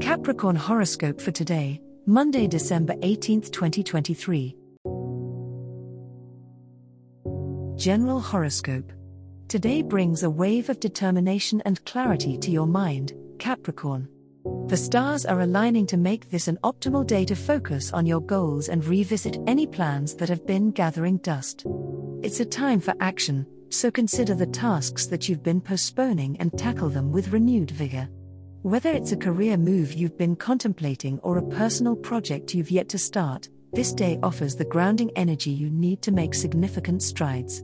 Capricorn horoscope for today, Monday, December 18, 2023. General horoscope. Today brings a wave of determination and clarity to your mind, Capricorn. The stars are aligning to make this an optimal day to focus on your goals and revisit any plans that have been gathering dust. It's a time for action, so consider the tasks that you've been postponing and tackle them with renewed vigor. Whether it's a career move you've been contemplating or a personal project you've yet to start, this day offers the grounding energy you need to make significant strides.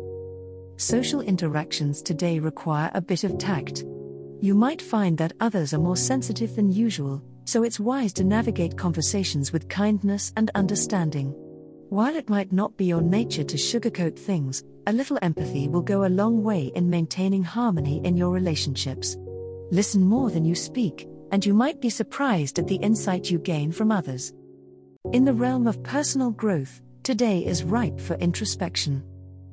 Social interactions today require a bit of tact. You might find that others are more sensitive than usual, so it's wise to navigate conversations with kindness and understanding. While it might not be your nature to sugarcoat things, a little empathy will go a long way in maintaining harmony in your relationships. Listen more than you speak, and you might be surprised at the insight you gain from others. In the realm of personal growth, today is ripe for introspection.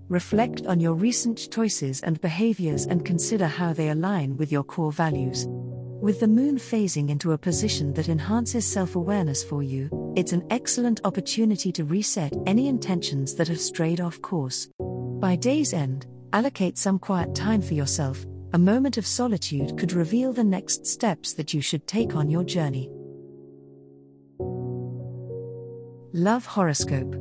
Reflect on your recent choices and behaviors and consider how they align with your core values. With the moon phasing into a position that enhances self awareness for you, it's an excellent opportunity to reset any intentions that have strayed off course. By day's end, allocate some quiet time for yourself, a moment of solitude could reveal the next steps that you should take on your journey. Love Horoscope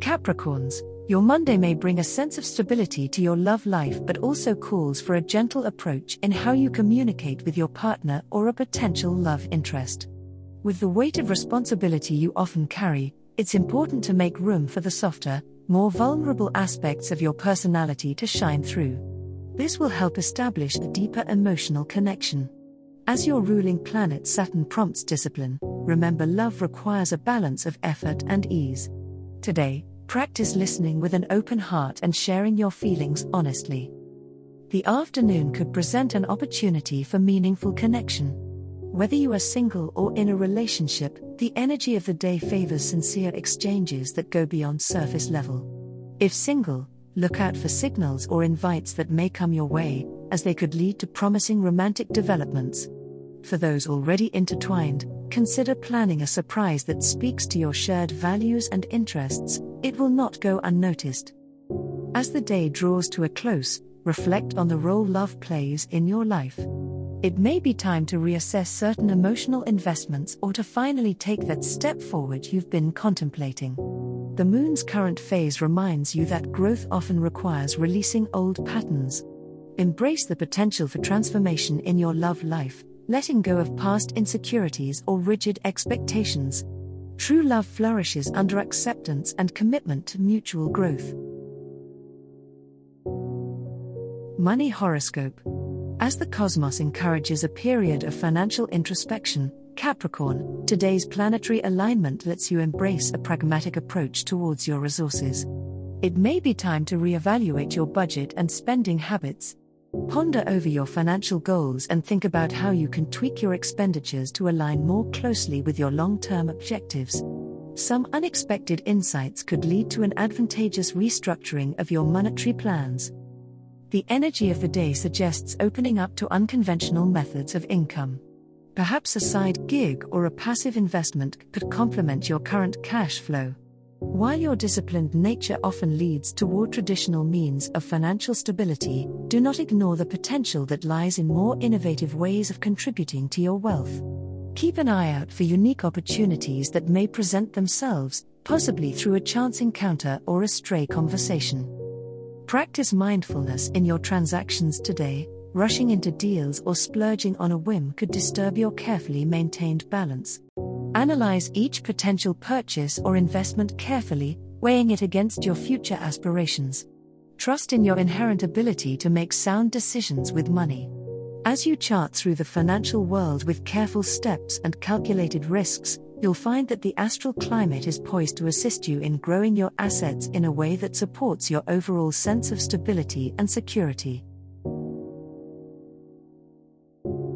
Capricorns, your Monday may bring a sense of stability to your love life but also calls for a gentle approach in how you communicate with your partner or a potential love interest. With the weight of responsibility you often carry, it's important to make room for the softer, more vulnerable aspects of your personality to shine through. This will help establish a deeper emotional connection. As your ruling planet Saturn prompts discipline, remember love requires a balance of effort and ease. Today, practice listening with an open heart and sharing your feelings honestly. The afternoon could present an opportunity for meaningful connection. Whether you are single or in a relationship, the energy of the day favors sincere exchanges that go beyond surface level. If single, look out for signals or invites that may come your way, as they could lead to promising romantic developments. For those already intertwined, consider planning a surprise that speaks to your shared values and interests, it will not go unnoticed. As the day draws to a close, reflect on the role love plays in your life. It may be time to reassess certain emotional investments or to finally take that step forward you've been contemplating. The moon's current phase reminds you that growth often requires releasing old patterns. Embrace the potential for transformation in your love life, letting go of past insecurities or rigid expectations. True love flourishes under acceptance and commitment to mutual growth. Money Horoscope As the cosmos encourages a period of financial introspection, Capricorn, today's planetary alignment lets you embrace a pragmatic approach towards your resources. It may be time to reevaluate your budget and spending habits. Ponder over your financial goals and think about how you can tweak your expenditures to align more closely with your long term objectives. Some unexpected insights could lead to an advantageous restructuring of your monetary plans. The energy of the day suggests opening up to unconventional methods of income. Perhaps a side gig or a passive investment could complement your current cash flow. While your disciplined nature often leads toward traditional means of financial stability, do not ignore the potential that lies in more innovative ways of contributing to your wealth. Keep an eye out for unique opportunities that may present themselves, possibly through a chance encounter or a stray conversation. Practice mindfulness in your transactions today, rushing into deals or splurging on a whim could disturb your carefully maintained balance. Analyze each potential purchase or investment carefully, weighing it against your future aspirations. Trust in your inherent ability to make sound decisions with money. As you chart through the financial world with careful steps and calculated risks, you'll find that the astral climate is poised to assist you in growing your assets in a way that supports your overall sense of stability and security.